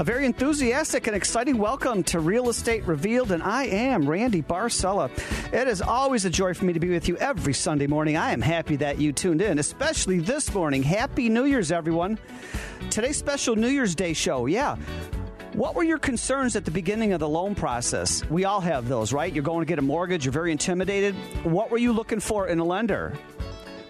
A very enthusiastic and exciting welcome to Real Estate Revealed, and I am Randy Barcella. It is always a joy for me to be with you every Sunday morning. I am happy that you tuned in, especially this morning. Happy New Year's, everyone. Today's special New Year's Day show, yeah. What were your concerns at the beginning of the loan process? We all have those, right? You're going to get a mortgage, you're very intimidated. What were you looking for in a lender?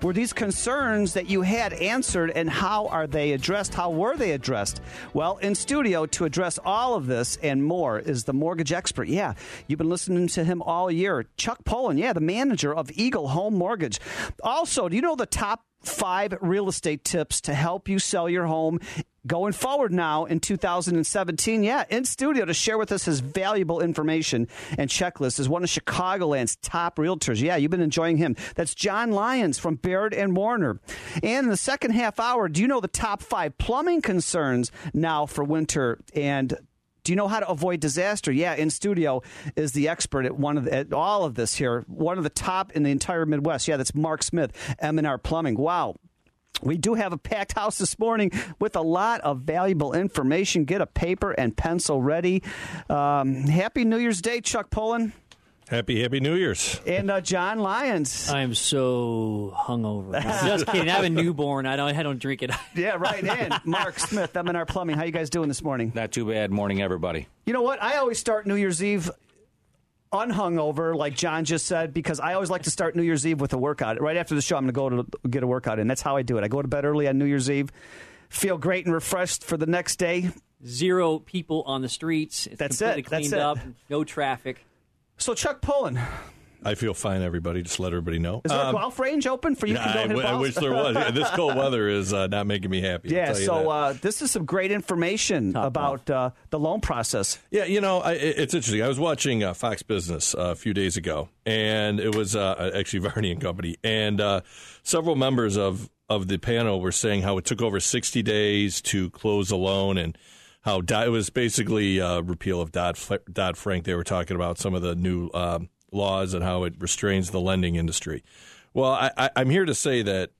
Were these concerns that you had answered, and how are they addressed? How were they addressed? Well, in studio to address all of this and more is the mortgage expert. Yeah, you've been listening to him all year. Chuck Pullen, yeah, the manager of Eagle Home Mortgage. Also, do you know the top five real estate tips to help you sell your home going forward now in 2017. Yeah, in studio to share with us his valuable information and checklist is one of Chicagoland's top realtors. Yeah, you've been enjoying him. That's John Lyons from Baird and Warner. And in the second half hour, do you know the top five plumbing concerns now for winter and you know how to avoid disaster? Yeah, in studio is the expert at one of the, at all of this here, one of the top in the entire Midwest. Yeah, that's Mark Smith, M&R Plumbing. Wow, we do have a packed house this morning with a lot of valuable information. Get a paper and pencil ready. Um, happy New Year's Day, Chuck Pullen. Happy Happy New Year's. And uh, John Lyons. I am so hungover. Just kidding. I have a newborn. I don't. I don't drink it. yeah, right. And Mark Smith, M&R Plumbing. How you guys doing this morning? Not too bad. Morning, everybody. You know what? I always start New Year's Eve unhungover, like John just said, because I always like to start New Year's Eve with a workout. Right after the show, I'm going to go to get a workout in. That's how I do it. I go to bed early on New Year's Eve, feel great and refreshed for the next day. Zero people on the streets. It's That's completely it. Cleaned That's up. it. No traffic. So, Chuck Pullen, I feel fine, everybody. Just let everybody know. is there Um, a golf range open for you? yeah, to go I, hit w- I balls? wish there was. Yeah, this cold weather is uh, not making me happy. Yeah, so uh, this is some great information Top about uh, the loan process. Yeah, you know, I, it's interesting. I was watching uh, Fox Business uh, a few days ago, and it was uh, actually Varney and Company, and uh, several members of of the panel were saying how it took over sixty days to close a loan, and how Dodd- it was basically uh, repeal of Dodd Dodd Frank. They were talking about some of the new um, laws and how it restrains the lending industry. Well, I, I, I'm here to say that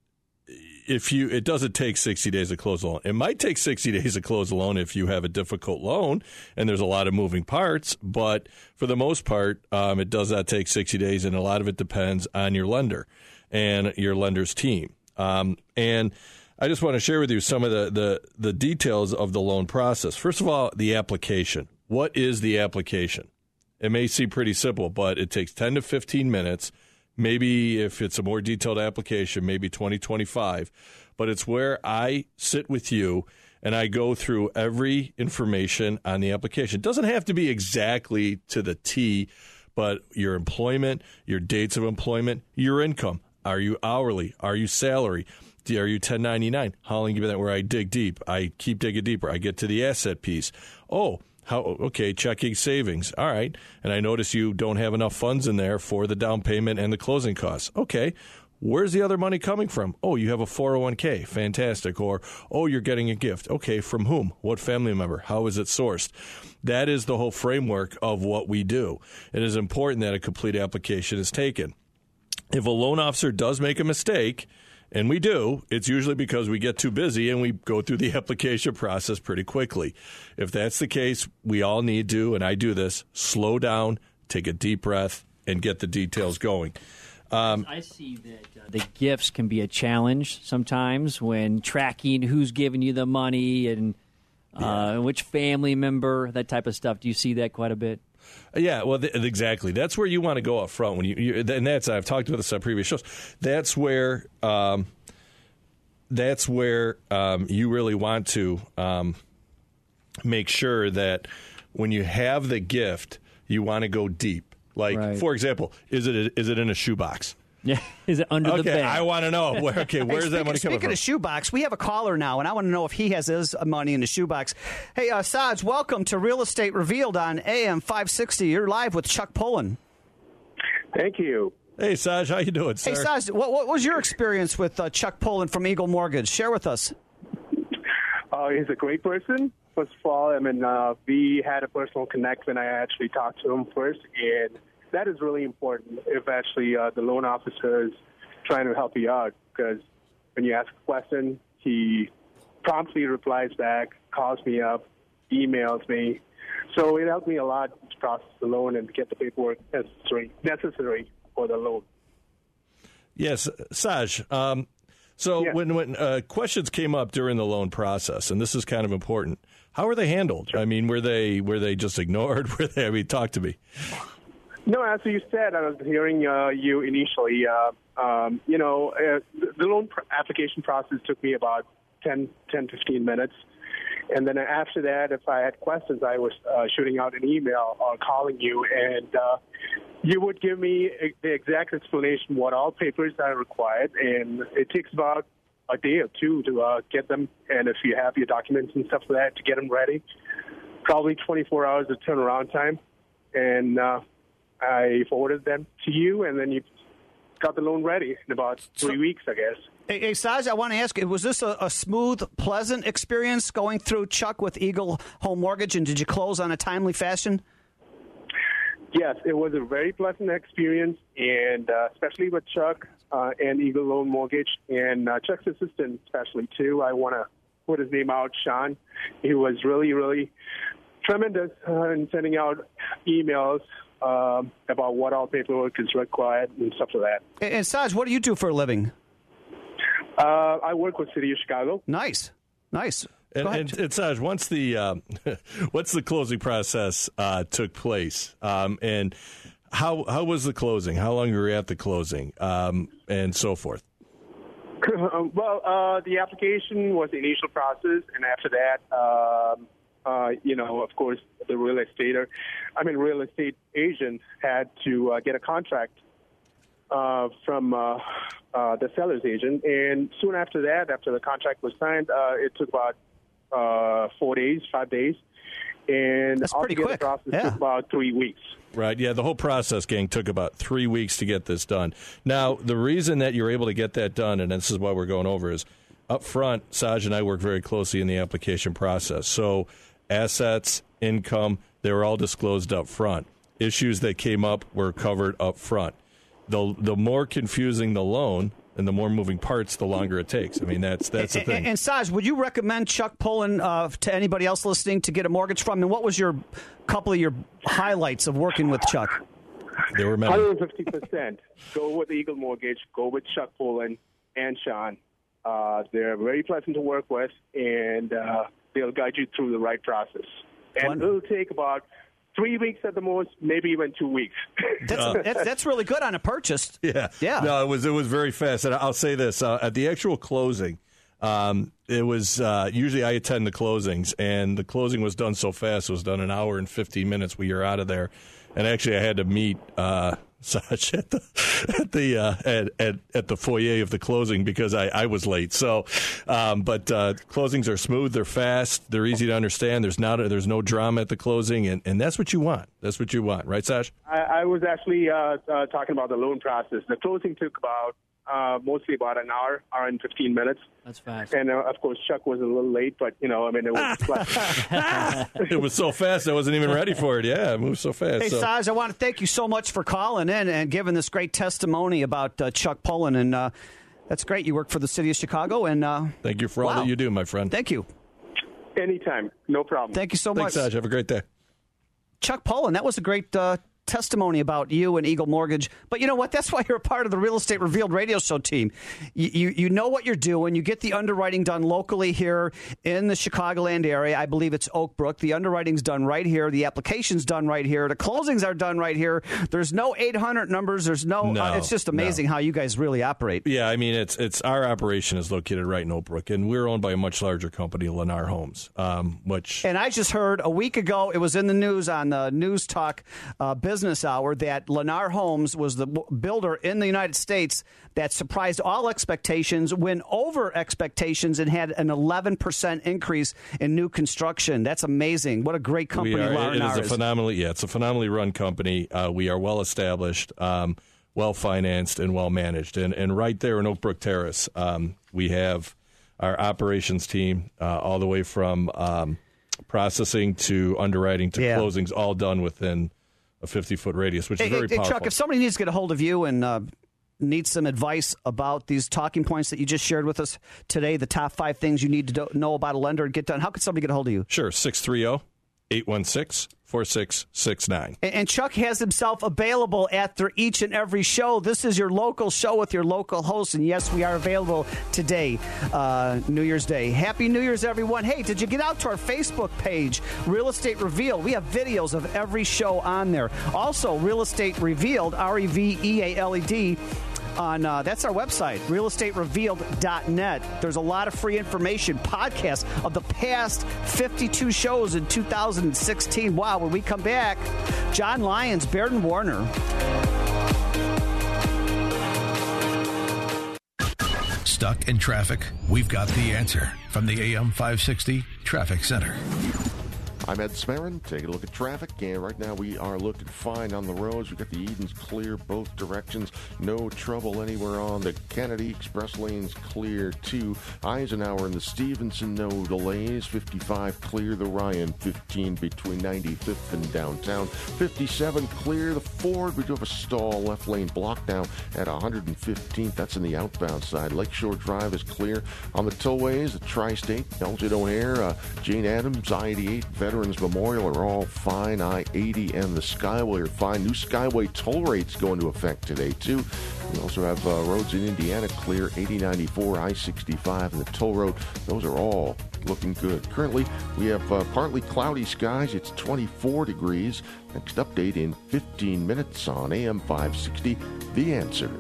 if you it doesn't take 60 days to close a loan it might take 60 days to close a loan if you have a difficult loan and there's a lot of moving parts but for the most part um, it does not take 60 days and a lot of it depends on your lender and your lender's team um, and i just want to share with you some of the, the, the details of the loan process first of all the application what is the application it may seem pretty simple but it takes 10 to 15 minutes maybe if it's a more detailed application, maybe 2025. But it's where I sit with you and I go through every information on the application. It doesn't have to be exactly to the T, but your employment, your dates of employment, your income. Are you hourly? Are you salary? You 1099? How long you been that where I dig deep? I keep digging deeper. I get to the asset piece. Oh, how okay, checking savings. All right. And I notice you don't have enough funds in there for the down payment and the closing costs. Okay. Where's the other money coming from? Oh, you have a 401k. Fantastic. Or, oh, you're getting a gift. Okay. From whom? What family member? How is it sourced? That is the whole framework of what we do. It is important that a complete application is taken. If a loan officer does make a mistake, and we do, it's usually because we get too busy and we go through the application process pretty quickly. If that's the case, we all need to, and I do this, slow down, take a deep breath, and get the details going. Um, I see that uh, the gifts can be a challenge sometimes when tracking who's giving you the money and uh, which family member, that type of stuff. Do you see that quite a bit? Yeah, well, th- exactly. That's where you want to go up front when you, you and that's I've talked about this on previous shows. That's where um, that's where um, you really want to um, make sure that when you have the gift, you want to go deep. Like, Right. for example, is it a, is it in a shoebox? Yeah, is it under the Okay, bed? I want to know. Where, okay, Hey, where's speaking, that money coming speaking from? Speaking of shoebox, we have a caller now, and I want to know if he has his money in the shoebox. Hey, uh, Saj, welcome to Real Estate Revealed on AM 560. You're live with Chuck Pullen. Thank you. Hey, Saj, how you doing, sir? Hey, Saj, what, what was your experience with uh, Chuck Pullen from Eagle Mortgage? Share with us. Uh, he's a great person. First of all, I mean, uh, we had a personal connect when I actually talked to him first, and that is really important if actually uh, the loan officer is trying to help you out because when you ask a question, he promptly replies back, calls me up, emails me. So it helped me a lot to process the loan and get the paperwork necessary, necessary for the loan. Yes, Saj. Um, so Yeah. when when uh, questions came up during the loan process, and this is kind of important, how were they handled? I mean, were they were they just ignored? Were they? I mean, talk to me. No, as you said, I was hearing uh, you initially. Uh, um, you know, uh, the- loan pr- application process took me about 10, 10, 15 minutes. And then after that, if I had questions, I was uh, shooting out an email or calling you, and uh, you would give me the exact explanation what all papers are required. And it takes about a day or two to uh, get them. And if you have your documents and stuff like that, to get them ready, probably 24 hours of turnaround time. And uh, I forwarded them to you, and then you got the loan ready in about three weeks, I guess. Hey, hey Saj, I want to ask you, was this a, a smooth, pleasant experience going through Chuck with Eagle Home Mortgage, and did you close on a timely fashion? Yes, it was a very pleasant experience, and uh, especially with Chuck uh, and Eagle Loan Mortgage, and uh, Chuck's assistant, especially too. I want to put his name out, Sean. He was really, really tremendous uh, in sending out emails um, about what all paperwork is required and stuff like that. And, and Saj, what do you do for a living? Uh, I work with City of Chicago. Nice, nice. And, and, and Saj, once the um, once the closing process uh, took place, um, and how how was the closing? How long were you at the closing, um, and so forth? Um, well, uh, the application was the initial process, and after that, um, uh, you know, of course, the real estater, I mean, real estate agent had to uh, get a contract uh, from uh, uh, the seller's agent, and soon after that, after the contract was signed, uh, it took about uh, four days, five days, and That's pretty quick. the process Yeah. took about three weeks. Right. Yeah. The whole process, gang, took about three weeks to get this done. Now, the reason that you're able to get that done, and this is why we're going over, is up front, Saj and I work very closely in the application process. So, assets, income, they were all disclosed up front. Issues that came up were covered up front. The, the more confusing the loan and the more moving parts, the longer it takes. I mean, that's that's the thing. and Saj, would you recommend Chuck Pullen uh, to anybody else listening to get a mortgage from? And what was your couple of your highlights of working with Chuck? There were many. 150%. go with Eagle Mortgage. Go with Chuck Pullen and Sean. Uh, they're very pleasant to work with, and uh, they'll guide you through the right process. And Wonderful. it'll take about three weeks at the most, maybe even two weeks. That's, that's, that's really good on a purchase. Yeah, Yeah. No, it was it was very fast, and I'll say this: uh, at the actual closing, um, it was uh, usually I attend the closings, and the closing was done so fast; it was done an hour and fifteen minutes. We were out of there, and actually I had to meet. Saj at the at the uh, at, at at the foyer of the closing because I, I was late. So, um, but uh, closings are smooth, they're fast, they're easy to understand. There's not a, there's no drama at the closing, and, and that's what you want. That's what you want, right, Saj? I, I was actually uh, uh, talking about the loan process. The closing took about uh, mostly about an hour, hour and 15 minutes. That's fast. And uh, of course, Chuck was a little late, but you know, I mean, it was. It was so fast, I wasn't even ready for it. Yeah, it moved so fast. Hey, so. Saj, I want to thank you so much for calling in and giving this great testimony about uh, Chuck Pullen. And uh, that's great. You work for the city of Chicago. And uh, Thank you for all that you do, my friend. thank you. Anytime, no problem. Thank you so Thanks, much. Saj. Have a great day. Chuck Pullen, that was a great uh, testimony about you and Eagle Mortgage. But you know what? That's why you're a part of the Real Estate Revealed radio show team. You, you, you know what you're doing. You get the underwriting done locally here in the Chicagoland area. I believe it's Oak Brook. The underwriting's done right here. The application's done right here. The closings are done right here. There's no 800 numbers. There's no. No, uh, it's just amazing how you guys really operate. Yeah, I mean, it's it's our operation is located right in Oak Brook, and we're owned by a much larger company, Lennar Homes, um, which And I just heard a week ago, it was in the news on the News Talk uh, Business Hour that Lennar Homes was the builder in the United States that surprised all expectations, went over expectations, and had an 11% increase in new construction. That's amazing. What a great company we are. Lennar is a phenomenally yeah, it's a phenomenally run company. Uh, we are well established. Um, well financed, and well managed. And and right there in Oak Brook Terrace, um, we have our operations team uh, all the way from um, processing to underwriting to Yeah. closings, all done within a 50 foot radius, which is Hey, very hey, powerful. Chuck, if somebody needs to get a hold of you and uh, needs some advice about these talking points that you just shared with us today, the top five things you need to know about a lender and get done, how can somebody get a hold of you? sure, 630 816 4669. And, Chuck has himself available after each and every show. This is your local show with your local host. And yes, we are available today, uh, New Year's Day. Happy New Year's, everyone. Hey, did you get out to our Facebook page, Real Estate Revealed? We have videos of every show on there. Also, Real Estate Revealed, R E V E A L E D on uh, that's our website realestaterevealed.net there's a lot of free information podcasts of the past 52 shows in 2016 wow when we come back john lyons baird and warner Stuck in traffic? We've got the answer from the AM 560 Traffic Center. I'm Ed Smarin. Take a look at traffic, and right now we are looking fine on the roads. We've got the Edens clear both directions. No trouble anywhere on the Kennedy Express lanes clear to Eisenhower and the Stevenson. No delays. 55 clear the Ryan. 15 between 95th and downtown. 57 clear the Ford. We do have a stall left lane blocked now at 115th. That's in the outbound side. Lakeshore Drive is clear on the tollways. The Tri-State, Elgin O'Hare, uh, Jane Addams, I-88, Veterans Memorial are all fine. I-80 and the Skyway are fine. New Skyway toll rates go into effect today too. We also have uh, roads in Indiana clear, 8094, I-65, and the toll road. Those are all looking good. Currently, we have uh, partly cloudy skies. It's 24 degrees. Next update in 15 minutes on AM 560. The answer.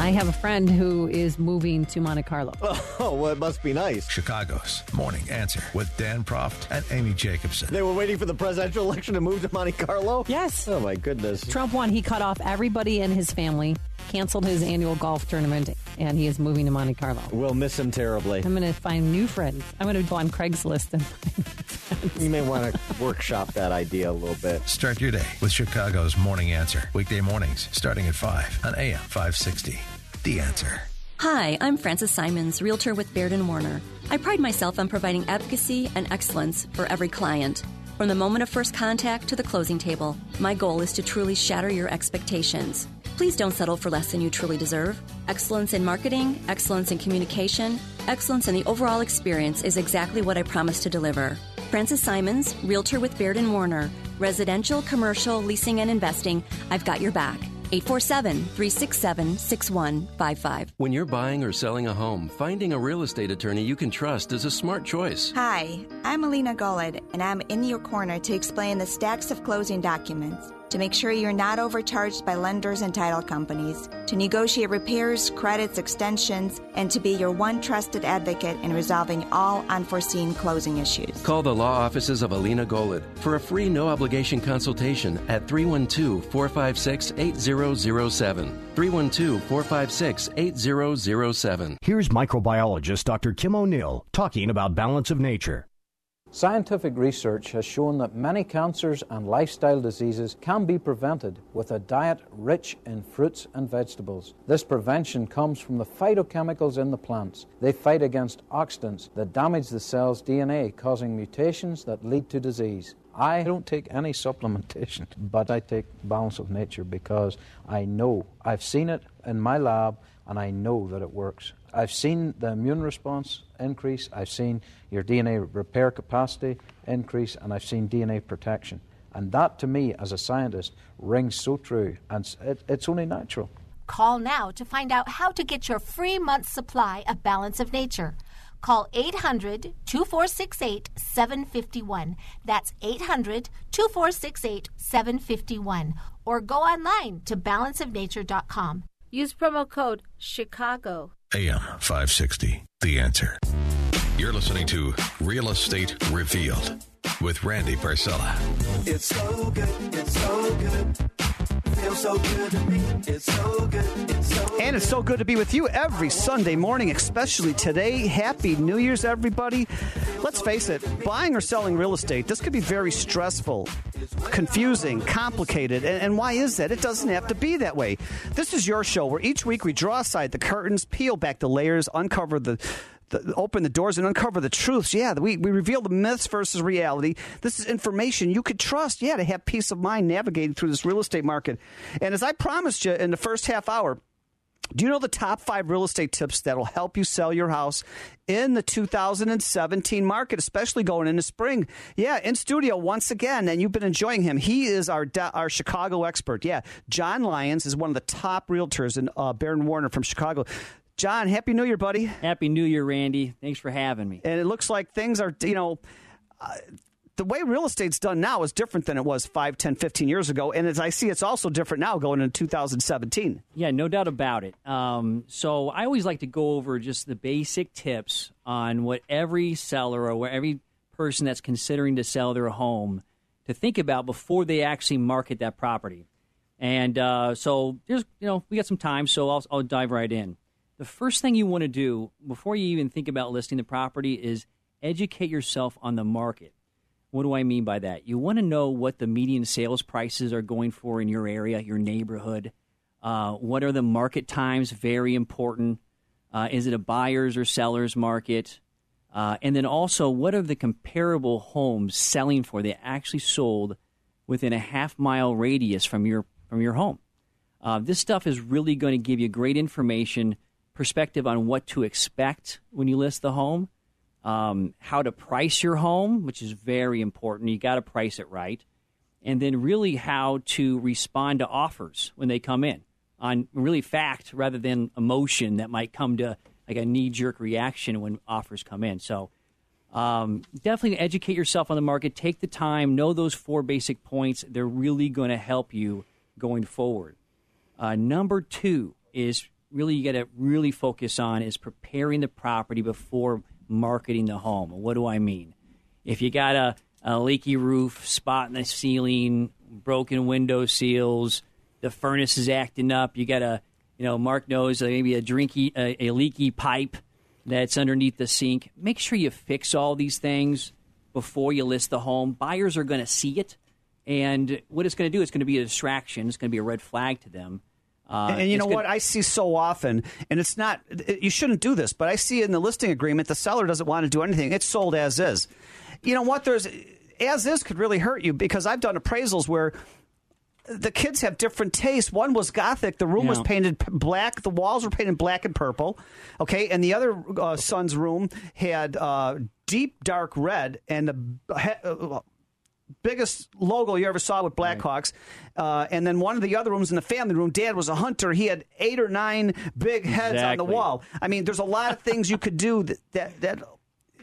I have a friend who is moving to Monte Carlo. Oh, well, it must be nice. Chicago's Morning Answer with Dan Proft and Amy Jacobson. They were waiting for the presidential election to move to Monte Carlo? Yes. Oh, my goodness. Trump won. He cut off everybody in his family, canceled his annual golf tournament, and he is moving to Monte Carlo. We'll miss him terribly. I'm going to find new friends. I'm going to go on Craigslist and find You may want to workshop that idea a little bit. Start your day with Chicago's Morning Answer. Weekday mornings starting at 5 on AM 560. The Answer. Hi, I'm Frances Simons, Realtor with Baird and Warner. I pride myself on providing advocacy and excellence for every client. From the moment of first contact to the closing table, my goal is to truly shatter your expectations. Please don't settle for less than you truly deserve. Excellence in marketing, excellence in communication, excellence in the overall experience is exactly what I promise to deliver. Francis Simons, Realtor with Baird and Warner. Residential, commercial, leasing, and investing, I've got your back. 847 367 6155. When you're buying or selling a home, finding a real estate attorney you can trust is a smart choice. Hi, I'm Alina Golod, and I'm in your corner to explain the stacks of closing documents, to make sure you're not overcharged by lenders and title companies, to negotiate repairs, credits, extensions, and to be your one trusted advocate in resolving all unforeseen closing issues. Call the law offices of Alina Golod for a free no obligation consultation at 312 456 8007. 312 456 8007. Here's microbiologist Dr. Kim O'Neill talking about balance of nature. Scientific research has shown that many cancers and lifestyle diseases can be prevented with a diet rich in fruits and vegetables. This prevention comes from the phytochemicals in the plants. They fight against oxidants that damage the cell's DNA, causing mutations that lead to disease. I don't take any supplementation, but I take Balance of Nature because I know, I've seen it in my lab, and I know that it works. I've seen the immune response increase, I've seen your DNA repair capacity increase, and I've seen DNA protection. And that, to me, as a scientist, rings so true, and it's- it, it's only natural. Call now to find out how to get your free month's supply of Balance of Nature. Call 800 2468 751. That's 800 2468 751. Or go online to balanceofnature.com. Use promo code CHICAGO. AM 560. The Answer. You're listening to Real Estate Revealed with Randy Barcella. It's so good, it's so good. And it's so good to be with you every Sunday morning, especially today. Happy New Year's, everybody. Let's face it, buying or selling real estate, this could be very stressful, confusing, complicated. And, and why is that? It doesn't have to be that way. This is your show where each week we draw aside the curtains, peel back the layers, uncover the the, open the doors and uncover the truths. Yeah, we, we reveal the myths versus reality. This is information you could trust, yeah, to have peace of mind navigating through this real estate market. And as I promised you in the first half hour, do you know the top five real estate tips that'll help you sell your house in the 2017 market, especially going into spring? Yeah, in studio once again, and you've been enjoying him. He is our our Chicago expert. Yeah, John Lyons is one of the top realtors in uh, Baird and Warner from Chicago. John, happy New Year, buddy. Happy New Year, Randy. Thanks for having me. And it looks like things are, you know, uh, the way real estate's done now is different than it was 5, 10, 15 years ago. And as I see, it's also different now going into 2017. Yeah, no doubt about it. Um, so I always like to go over just the basic tips on what every seller or every person that's considering to sell their home to think about before they actually market that property. And uh, so there's, you know, we got some time, so I'll, I'll dive right in the first thing you want to do before you even think about listing the property is educate yourself on the market. What do I mean by that? You want to know what the median sales prices are going for in your area, your neighborhood. Uh, what are the market times? Very important. Uh, is it a buyer's or seller's market? Uh, and then also, what are the comparable homes selling for that actually sold within a half mile radius from your from your home? Uh, this stuff is really going to give you great information perspective on what to expect when you list the home, um, how to price your home, which is very important. You got to price it right, and then really how to respond to offers when they come in on really fact rather than emotion that might come to like a knee jerk reaction when offers come in. So. Um, definitely educate yourself on the market. Take the time. Know those four basic points. They're really going to help you going forward. Uh, number two is really you got to really focus on is preparing the property before marketing the home. What do I mean? If you got a, a leaky roof, spot in the ceiling, broken window seals, the furnace is acting up, you got a you know Mark knows uh, maybe a drinky a, a leaky pipe that's underneath the sink. Make sure you fix all these things before you list the home. Buyers are going to see it, and what it's going to do is going to be a distraction. It's going to be a red flag to them uh, and, you know what I see so often, and it's not it, you shouldn't do this, but I see in the listing agreement the seller doesn't want to do anything. It's sold as is. You know what? There's as is could really hurt you because I've done appraisals where the kids have different tastes. One was gothic. The room yeah. was painted black. The walls were painted black and purple. Okay, and the other uh, son's room had uh, deep dark red, and the biggest logo you ever saw with Blackhawks. Right. Uh, and then one of the other rooms in the family room, Dad was a hunter. He had eight or nine big heads exactly. on the wall. I mean, there's a lot of things you could do that that, that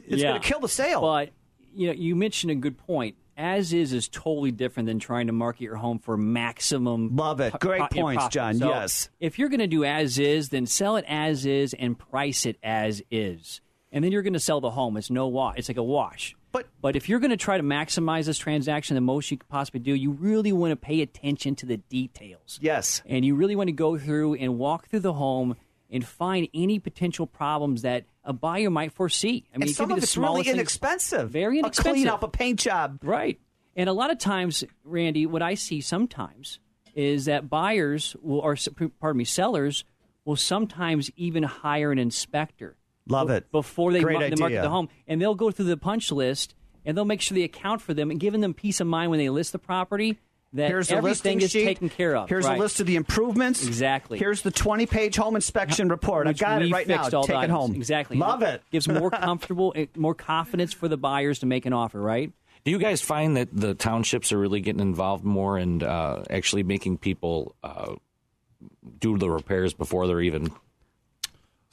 it's yeah. going to kill the sale. But you know, you mentioned a good point. As is is totally different than trying to market your home for maximum. Love it. Great po- points, John. So yes. If you're going to do as is, then sell it as is and price it as is, and then you're going to sell the home. It's no wash. It's like a wash. But but if you're going to try to maximize this transaction the most you could possibly do, you really want to pay attention to the details. Yes. And you really want to go through and walk through the home and find any potential problems that a buyer might foresee. I mean, and some of it's really inexpensive. Things, very inexpensive. A clean up, a paint job. Right. And a lot of times, Randy, what I see sometimes is that buyers will, or pardon me, sellers will sometimes even hire an inspector Love it. Before they, Great mar- they market the home. And they'll go through the punch list and they'll make sure they account for them and giving them peace of mind when they list the property that Here's everything is sheet. taken care of. Here's right. a list of the improvements. Exactly. Here's the 20 page home inspection report. I got it right now. Take it home. Exactly. Love it. Gives more comfortable, more confidence for the buyers to make an offer, right? Do you guys find that the townships are really getting involved more and uh, actually making people uh, do the repairs before they're even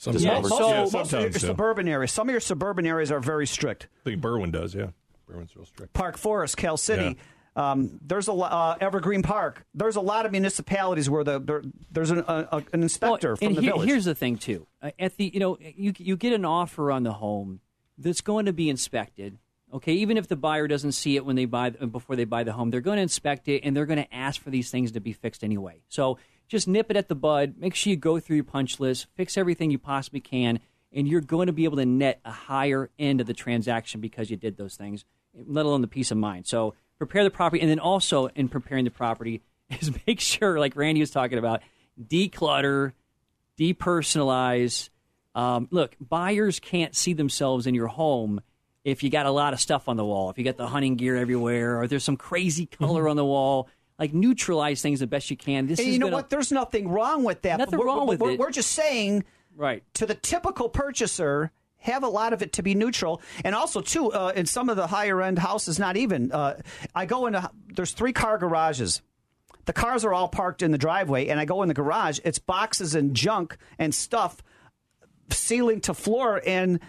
some yeah, so, yeah, most of your suburban areas. Some of your suburban areas are very strict. I think Berwyn does, yeah. Berwyn's real strict. Park Forest, Cal City. Yeah. Um, there's a uh, Evergreen Park. There's a lot of municipalities where the there, there's an, a, an inspector well, from the here, village. Here's the thing too. Uh, at the you know you you get an offer on the home that's going to be inspected. Okay, even if the buyer doesn't see it when they buy before they buy the home, they're going to inspect it and they're going to ask for these things to be fixed anyway. So just nip it at the bud. Make sure you go through your punch list, fix everything you possibly can, and you're going to be able to net a higher end of the transaction because you did those things, let alone the peace of mind. So prepare the property, and then also in preparing the property is make sure, like Randy was talking about, declutter, depersonalize. Um, look, buyers can't see themselves in your home if you got a lot of stuff on the wall, if you got the hunting gear everywhere, or there's some crazy color on the wall. Like neutralize things the best you can. This and is you know gonna- what? There's nothing wrong with that. Nothing We're- wrong with we're, it. We're just saying, right? To the typical purchaser, have a lot of it to be neutral, and also too uh, in some of the higher end houses, not even. Uh, I go into there's three car garages. The cars are all parked in the driveway, and I go in the garage. It's boxes and junk and stuff, ceiling to floor. And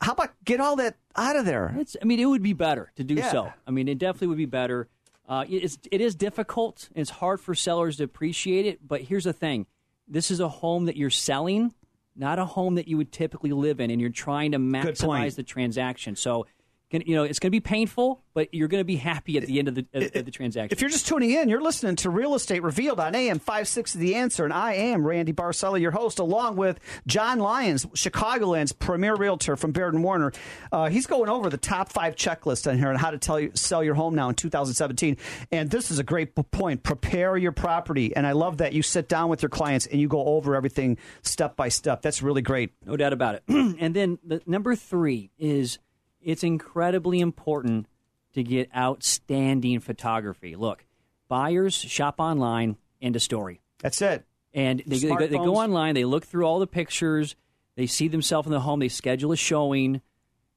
how about get all that out of there? It's, I mean, it would be better to do Yeah. so. I mean, it definitely would be better. Uh, it's, it is difficult. It's hard for sellers to appreciate it. But here's the thing this is a home that you're selling, not a home that you would typically live in, and you're trying to maximize the transaction. So, you know, it's going to be painful, but you're going to be happy at the end of the, of, of the transaction. If you're just tuning in, you're listening to Real Estate Revealed on AM 560 The Answer, and I am Randy Barcella, your host, along with John Lyons, Chicagoland's premier realtor from Baird and Warner. Uh, he's going over the top five checklist on here on how to tell you sell your home now in 2017. And this is a great point. Prepare your property, and I love that you sit down with your clients and you go over everything step by step. That's really great. No doubt about it. and then the number three is it's incredibly important to get outstanding photography. Look, buyers shop online, end of story. That's it. And they, they, go, they go online, they look through all the pictures, they see themselves in the home, they schedule a showing,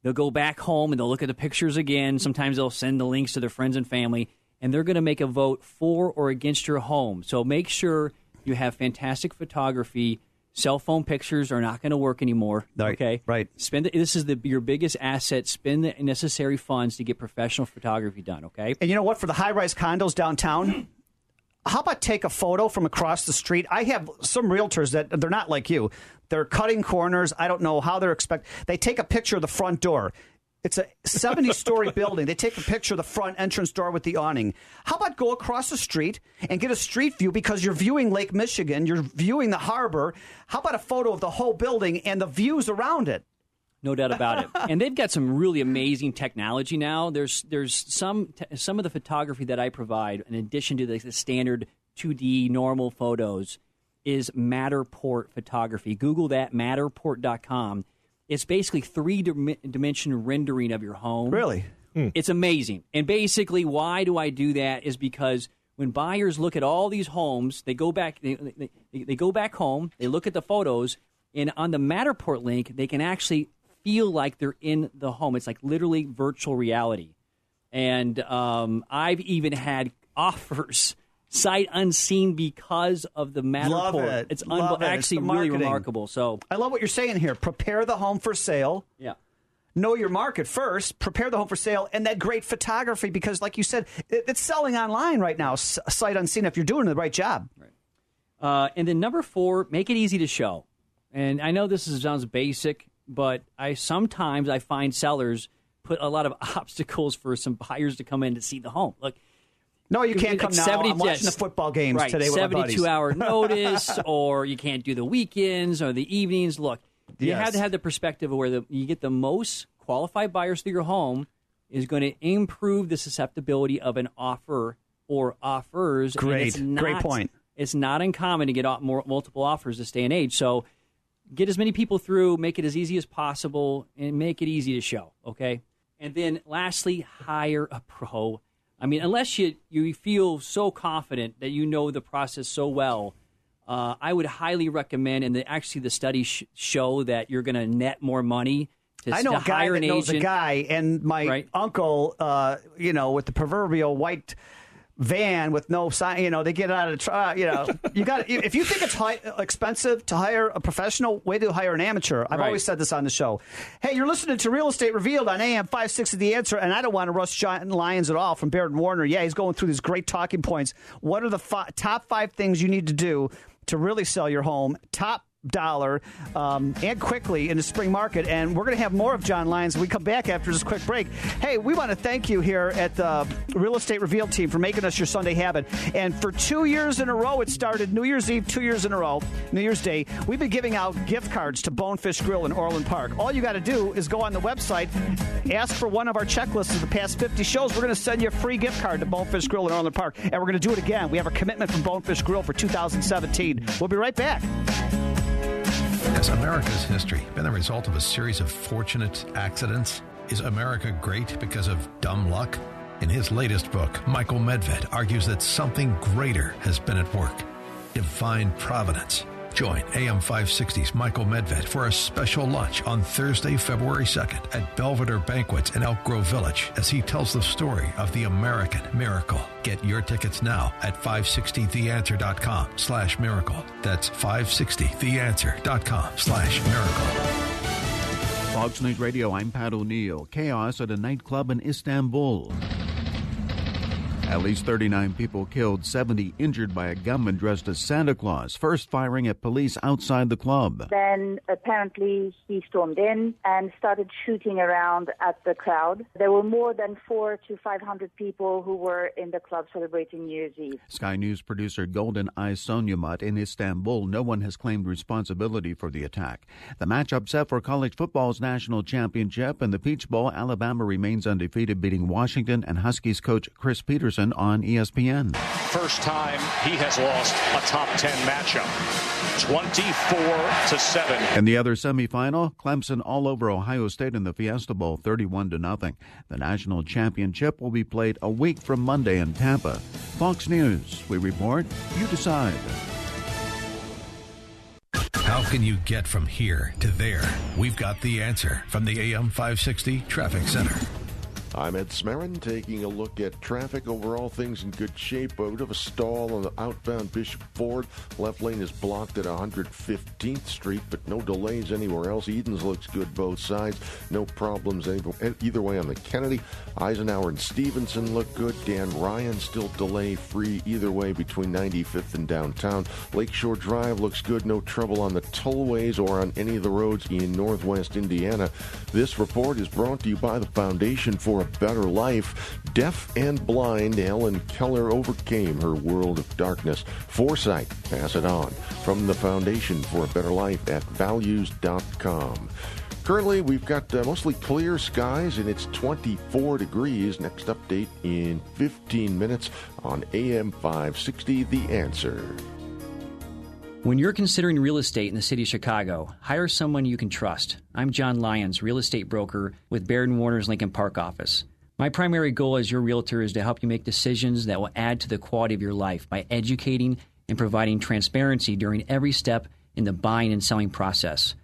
they'll go back home and they'll look at the pictures again. Sometimes they'll send the links to their friends and family, and they're going to make a vote for or against your home. So make sure you have fantastic photography. Cell phone pictures are not going to work anymore. okay, right. Spend the, this is the, your biggest asset. Spend the necessary funds to get professional photography done. Okay. And you know what? For the high rise condos downtown, how about take a photo from across the street? I have some realtors that they're not like you. They're cutting corners. I don't know how they're expect. They take a picture of the front door. It's a 70 story building. They take a picture of the front entrance door with the awning. How about go across the street and get a street view because you're viewing Lake Michigan, you're viewing the harbor. How about a photo of the whole building and the views around it? No doubt about it. and they've got some really amazing technology now. There's there's some some of the photography that I provide, in addition to the, the standard 2D normal photos, is Matterport photography. Google that Matterport.com. It's basically three dim- dimension rendering of your home. Really? It's amazing. And basically, why do I do that? Is because when buyers look at all these homes, they go back. They, they, they go back home. They look at the photos, and on the Matterport link, they can actually feel like they're in the home. It's like literally virtual reality. And um, I've even had offers sight unseen because of the Matterport. Love it. It's Love unbe- it. It's actually the really remarkable. So I love what you're saying here. Prepare the home for sale. Yeah. Know your market first. Prepare the home for sale, and that great photography because, like you said, it, it's selling online right now. s- Sight unseen. If you're doing the right job. Uh, and then number four, make it easy to show. And I know this is, sounds basic, but I sometimes I find sellers put a lot of obstacles for some buyers to come in to see the home. Look, No, you can't like come now. 70 I'm watching yes. the football games right, today Seventy-two hour notice, or you can't do the weekends or the evenings. Look, you Yes. have to have the perspective of where the, you get the most qualified buyers through your home is going to improve the susceptibility of an offer or offers. Great. it's not- Great point. It's not uncommon to get more, multiple offers this day and age. So get as many people through, make it as easy as possible, and make it easy to show. Okay. And then lastly, hire a pro. I mean, unless you you feel so confident that you know the process so well, uh, I would highly recommend. And the, actually, the studies sh- show that you're going to net more money. To, I know a guy that knows agent. a guy, and my uncle, uh, you know, with the proverbial white van with no sign, you know, they get out of the truck. You know, you got if you think it's high, expensive to hire a professional, way to hire an amateur. I've Right. always said this on the show. Hey, you're listening to Real Estate Revealed on AM five six 560 The Answer, and I don't want to rush John Lyons at all from Baird Warner. Yeah, he's going through these great talking points. What are the fi- top five things you need to do to really sell your home? Top dollar um, and quickly in the spring market. And we're going to have more of John Lyons when we come back after this quick break. Hey, we want to thank you here at the Real Estate Reveal team for making us your Sunday habit. And for two years in a row, it started New Year's Eve, two years in a row, New Year's Day. We've been giving out gift cards to Bonefish Grill in Orland Park. All you got to do is go on the website, ask for one of our checklists of the past 50 shows. We're going to send you a free gift card to Bonefish Grill in Orland Park. And we're going to do it again. We have a commitment from Bonefish Grill for 2017. We'll be right back. Has America's history been the result of a series of fortunate accidents? Is America great because of dumb luck? In his latest book, Michael Medved argues that something greater has been at work divine providence. Join AM 560's Michael Medved for a special lunch on Thursday, February 2nd at Belvedere Banquets in Elk Grove Village as he tells the story of the American miracle. Get your tickets now at 560theanswer.com slash miracle. That's 560theanswer.com slash miracle. Fox News Radio, I'm Pat O'Neill. Chaos at a nightclub in Istanbul. At least 39 people killed, 70 injured by a gunman dressed as Santa Claus, first firing at police outside the club. Then apparently he stormed in and started shooting around at the crowd. There were more than four to 500 people who were in the club celebrating New Year's Eve. Sky News producer Golden Eye Sonyamat in Istanbul. No one has claimed responsibility for the attack. The matchup set for college football's national championship and the Peach Bowl. Alabama remains undefeated, beating Washington and Huskies coach Chris Petersen on ESPN. First time he has lost a top 10 matchup. 24 to 7. In the other semifinal, Clemson all over Ohio State in the Fiesta Bowl 31 to nothing. The national championship will be played a week from Monday in Tampa. Fox News, we report, you decide. How can you get from here to there? We've got the answer from the AM 560 Traffic Center. I'm Ed Smerin taking a look at traffic. Overall, things in good shape. A bit of a stall on the outbound Bishop Ford. Left lane is blocked at 115th Street, but no delays anywhere else. Edens looks good both sides. No problems eh, either way on the Kennedy. Eisenhower and Stevenson look good. Dan Ryan still delay free either way between 95th and downtown. Lakeshore Drive looks good. No trouble on the tollways or on any of the roads in northwest Indiana. This report is brought to you by the Foundation for a Better Life. Deaf and blind Helen Keller overcame her world of darkness. Foresight, pass it on. From the Foundation for a Better Life at values.com. Currently, we've got uh, mostly clear skies and it's 24 degrees. Next update in 15 minutes on AM 560 The Answer. When you're considering real estate in the city of Chicago, hire someone you can trust. I'm John Lyons, real estate broker with Baird Warner's Lincoln Park office. My primary goal as your realtor is to help you make decisions that will add to the quality of your life by educating and providing transparency during every step in the buying and selling process.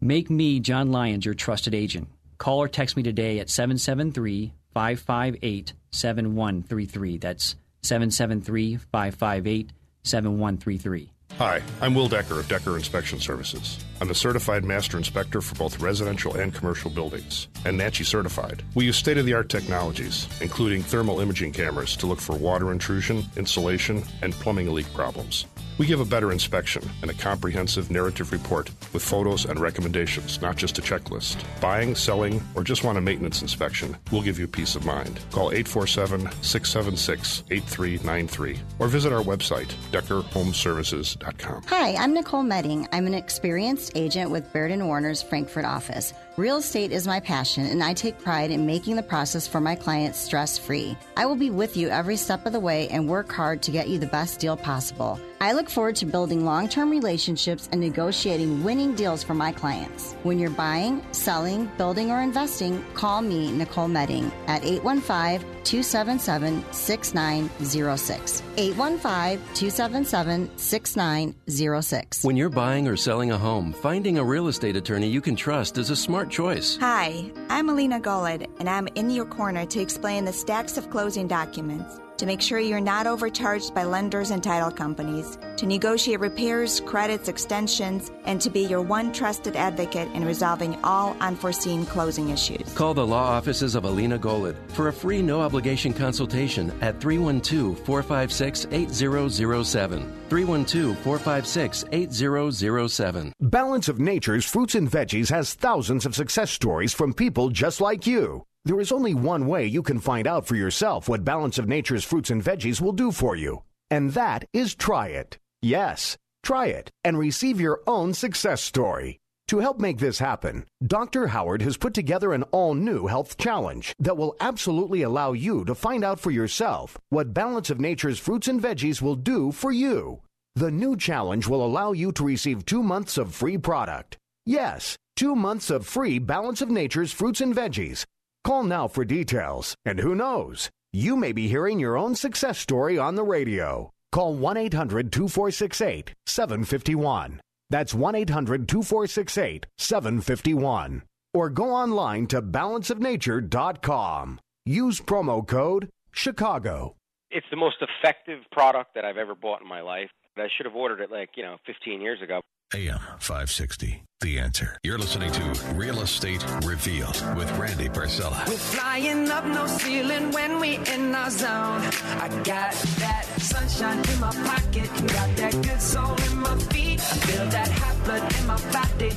Make me, John Lyons, your trusted agent. Call or text me today at 773 558 7133. That's 773 558 7133. Hi, I'm Will Decker of Decker Inspection Services. I'm a certified master inspector for both residential and commercial buildings, and NACHI certified. We use state of the art technologies, including thermal imaging cameras, to look for water intrusion, insulation, and plumbing leak problems. We give a better inspection and a comprehensive narrative report with photos and recommendations, not just a checklist. Buying, selling, or just want a maintenance inspection, we'll give you peace of mind. Call 847 676 8393 or visit our website, DeckerHomeservices.com. Hi, I'm Nicole Medding. I'm an experienced agent with Baird and Warner's Frankfort office. Real estate is my passion, and I take pride in making the process for my clients stress free. I will be with you every step of the way and work hard to get you the best deal possible. I look forward to building long term relationships and negotiating winning deals for my clients. When you're buying, selling, building, or investing, call me, Nicole Medding, at 815 277 6906. 815 277 6906. When you're buying or selling a home, finding a real estate attorney you can trust is a smart choice. Hi, I'm Alina Golod, and I'm in your corner to explain the stacks of closing documents. To make sure you're not overcharged by lenders and title companies, to negotiate repairs, credits, extensions, and to be your one trusted advocate in resolving all unforeseen closing issues. Call the law offices of Alina Golod for a free no obligation consultation at 312 456 8007. 312 456 8007. Balance of Nature's Fruits and Veggies has thousands of success stories from people just like you. There is only one way you can find out for yourself what Balance of Nature's Fruits and Veggies will do for you, and that is try it. Yes, try it and receive your own success story. To help make this happen, Dr. Howard has put together an all new health challenge that will absolutely allow you to find out for yourself what Balance of Nature's Fruits and Veggies will do for you. The new challenge will allow you to receive two months of free product. Yes, two months of free Balance of Nature's Fruits and Veggies. Call now for details, and who knows? You may be hearing your own success story on the radio. Call 1 800 2468 751. That's 1 800 2468 751. Or go online to balanceofnature.com. Use promo code Chicago. It's the most effective product that I've ever bought in my life. I should have ordered it like, you know, 15 years ago. AM 560. The answer. You're listening to Real Estate Revealed with Randy Barcella. We're flying up no ceiling when we in our zone. I got that sunshine in my pocket, got that good soul in my feet. I feel that hot blood in my body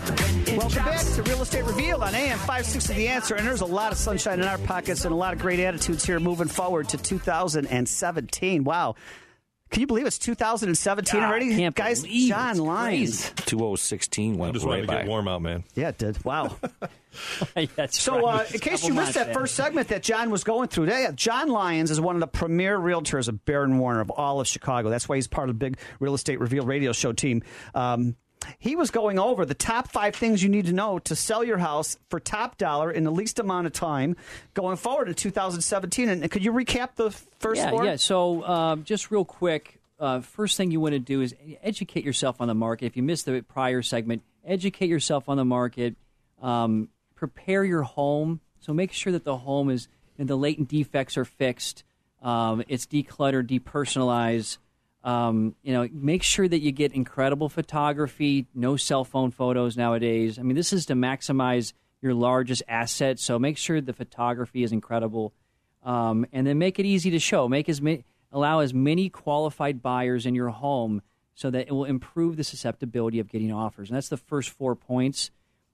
Welcome drops. back to Real Estate Revealed on AM 560 The Answer. And there's a lot of sunshine in our pockets and a lot of great attitudes here moving forward to 2017. Wow. Can you believe it's 2017 already? can't Guys, John it's Lyons. 2016 went I'm just right to by. get warm out, man. Yeah, it did. Wow. That's So, uh, in case you missed that there. first segment that John was going through today, John Lyons is one of the premier realtors of Baird Warner of all of Chicago. That's why he's part of the big Real Estate Reveal radio show team. Um, he was going over the top five things you need to know to sell your house for top dollar in the least amount of time going forward in 2017. And could you recap the first yeah, four? Yeah, so uh, just real quick, uh, first thing you want to do is educate yourself on the market. If you missed the prior segment, educate yourself on the market. Um, prepare your home. So make sure that the home is and the latent defects are fixed. Um, it's decluttered, depersonalized. Um, you know, make sure that you get incredible photography. No cell phone photos nowadays. I mean, this is to maximize your largest asset. So make sure the photography is incredible, um, and then make it easy to show. Make as many, allow as many qualified buyers in your home so that it will improve the susceptibility of getting offers. And that's the first four points.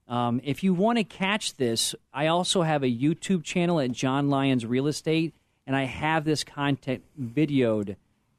Um, if you want to catch this, I also have a YouTube channel at John Lyons Real Estate, and I have this content videoed.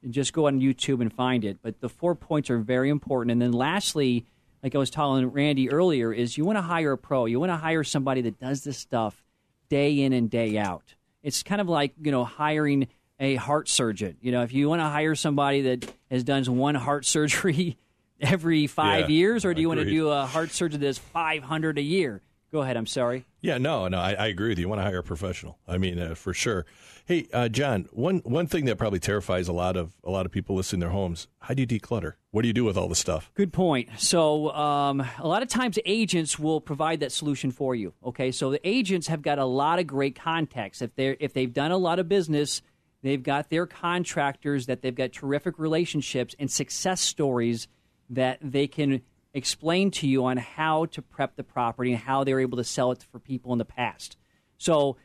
Just go on YouTube and find it. But the four points are very important. And then lastly, like I was telling Randy earlier, is you want to hire a pro. You want to hire somebody that does this stuff day in and day out. It's kind of like you know hiring a heart surgeon. You know, if you want to hire somebody that has done one heart surgery every five Yeah, years, or do you want to do a heart surgeon that's five hundred a year? Go ahead. I'm sorry. Yeah, no, no, I, I agree with you. You want to hire a professional. I mean, uh, for sure. Hey, uh, John, one one thing that probably terrifies a lot of a lot of people listing their homes: how do you declutter? What do you do with all the stuff? Good point. So, um, a lot of times agents will provide that solution for you. Okay, so the agents have got a lot of great contacts. If they if they've done a lot of business, they've got their contractors that they've got terrific relationships and success stories that they can explain to you on how to prep the property and how they're able to sell it for people in the past. So,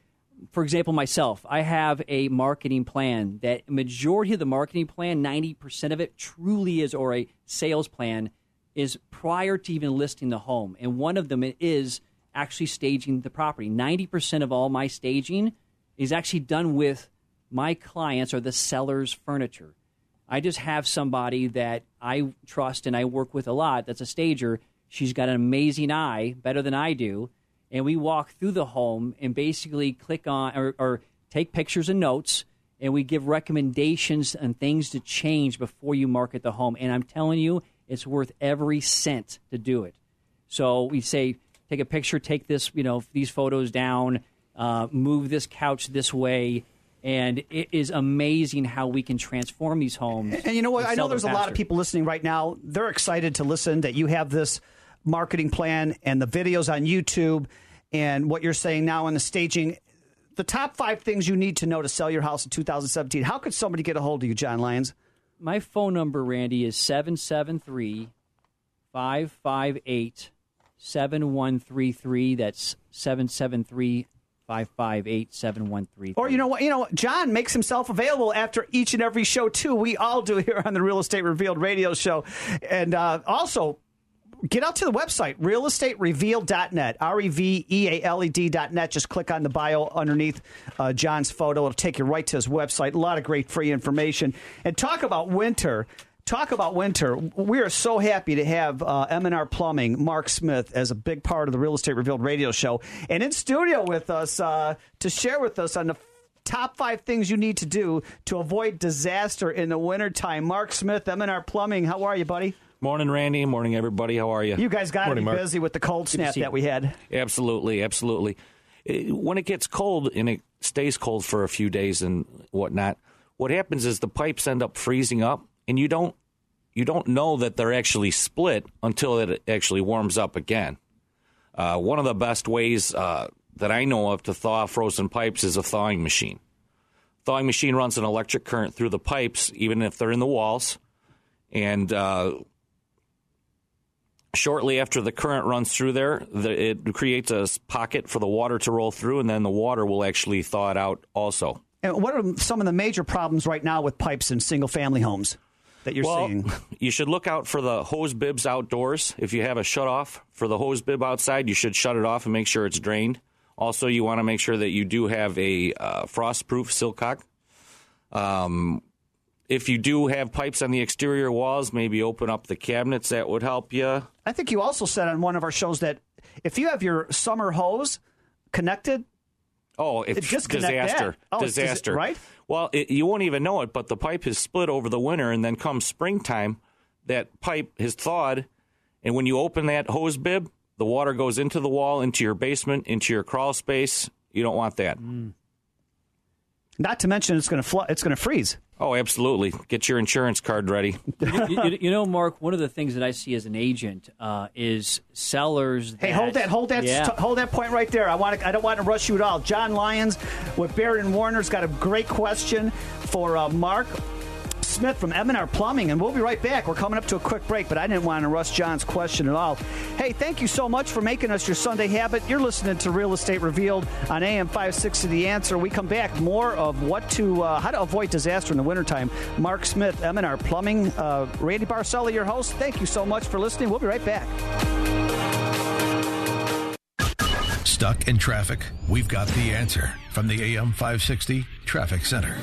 for example, myself, I have a marketing plan that majority of the marketing plan, 90% of it truly is, or a sales plan, is prior to even listing the home. And one of them is actually staging the property. 90% of all my staging is actually done with my clients or the seller's furniture. I just have somebody that I trust and I work with a lot that's a stager. She's got an amazing eye, better than I do. And we walk through the home and basically click on or, or take pictures and notes, and we give recommendations and things to change before you market the home. And I'm telling you, it's worth every cent to do it. So we say, take a picture, take this, you know, these photos down, uh, move this couch this way, and it is amazing how we can transform these homes. And you know what? I know there's a lot of people listening right now. They're excited to listen that you have this marketing plan and the videos on YouTube and what you're saying now in the staging. the top five things you need to know to sell your house in 2017. How could somebody get a hold of you, John Lyons? My phone number, Randy, is 773 558 7133. That's 773 558 7133. Or you know what? You know, John makes himself available after each and every show too. We all do here on the Real Estate Revealed radio show, and uh, also get out to the website realestaterevealed.net r-e-v-e-a-l-e-d.net just click on the bio underneath uh, john's photo it'll take you right to his website a lot of great free information and talk about winter talk about winter. We are so happy to have uh, M&R Plumbing, Mark Smith, as a big part of the Real Estate Revealed radio show, and in studio with us uh, to share with us on the top five things you need to do to avoid disaster in the wintertime. Mark Smith, M&R Plumbing, how are you, buddy? Morning, Randy. Morning, everybody. How are you? You guys got to be Mark. busy with the cold snap that we had. Absolutely, absolutely. When it gets cold and it stays cold for a few days and whatnot, what happens is the pipes end up freezing up, and you don't you don't know that they're actually split until it actually warms up again. Uh, one of the best ways uh, that I know of to thaw frozen pipes is a thawing machine. Thawing machine runs an electric current through the pipes, even if they're in the walls, and uh, shortly after the current runs through there, the, it creates a pocket for the water to roll through, and then the water will actually thaw it out also. And what are some of the major problems right now with pipes in single family homes that you're well, seeing? you should look out for the hose bibs outdoors. If you have a shut off for the hose bib outside, you should shut it off and make sure it's drained. Also, you want to make sure that you do have a uh, frost proof sillcock. Um, if you do have pipes on the exterior walls, maybe open up the cabinets. That would help you. I think you also said on one of our shows that if you have your summer hose connected, Oh, it's It disconnect that. disaster, Oh, it's dis- disaster, right? Well, it, you won't even know it, but the pipe has split over the winter, and then come springtime, that pipe has thawed, and when you open that hose bib, the water goes into the wall, into your basement, into your crawl space. You don't want that. Mm. not to mention it's going to fl- it's going to freeze. Oh, absolutely. Get your insurance card ready. you, you- you know, Mark, one of the things that I see as an agent uh, is sellers. Hey, hold that, hold that, Yeah. st- hold that point right there. I want to, I don't want to rush you at all. John Lyons with Baird and Warner's got a great question for uh, Mark Smith from M&R Plumbing, and we'll be right back. We're coming up to a quick break, but I didn't want to rush John's question at all. Hey, thank you so much for making us your Sunday habit. You're listening to Real Estate Revealed on AM 560 The Answer. We come back more of what to, uh, how to avoid disaster in the wintertime. Mark Smith, M&R Plumbing, uh, Randy Barcella, your host. Thank you so much for listening. We'll be right back. Stuck in traffic? We've got the answer from the AM 560 Traffic Center.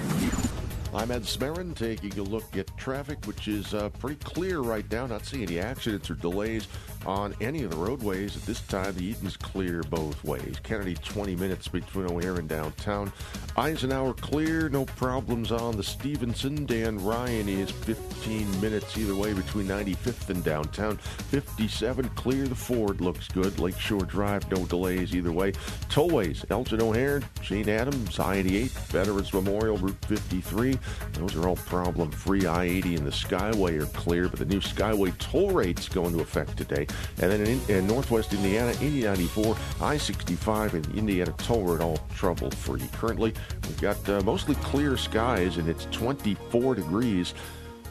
I'm Ed Smerin taking a look at traffic, which is uh, pretty clear right now. Not seeing any accidents or delays on any of the roadways at this time. The Edens clear both ways. Kennedy, 20 minutes between O'Hare and downtown. Eisenhower clear, no problems on the Stevenson. Dan Ryan is 15 minutes either way between 95th and downtown. 57 clear. The Ford looks good. Lakeshore Drive, no delays either way. Tollways, Elgin O'Hare, Jane Addams, I-88, Veterans Memorial, Route 53. Those are all problem free. I 80 and the Skyway are clear, but the new Skyway toll rates go into effect today. And then in, in Northwest Indiana, 8094, I 65, and Indiana toll road all trouble free. Currently, we've got uh, mostly clear skies, and it's 24 degrees.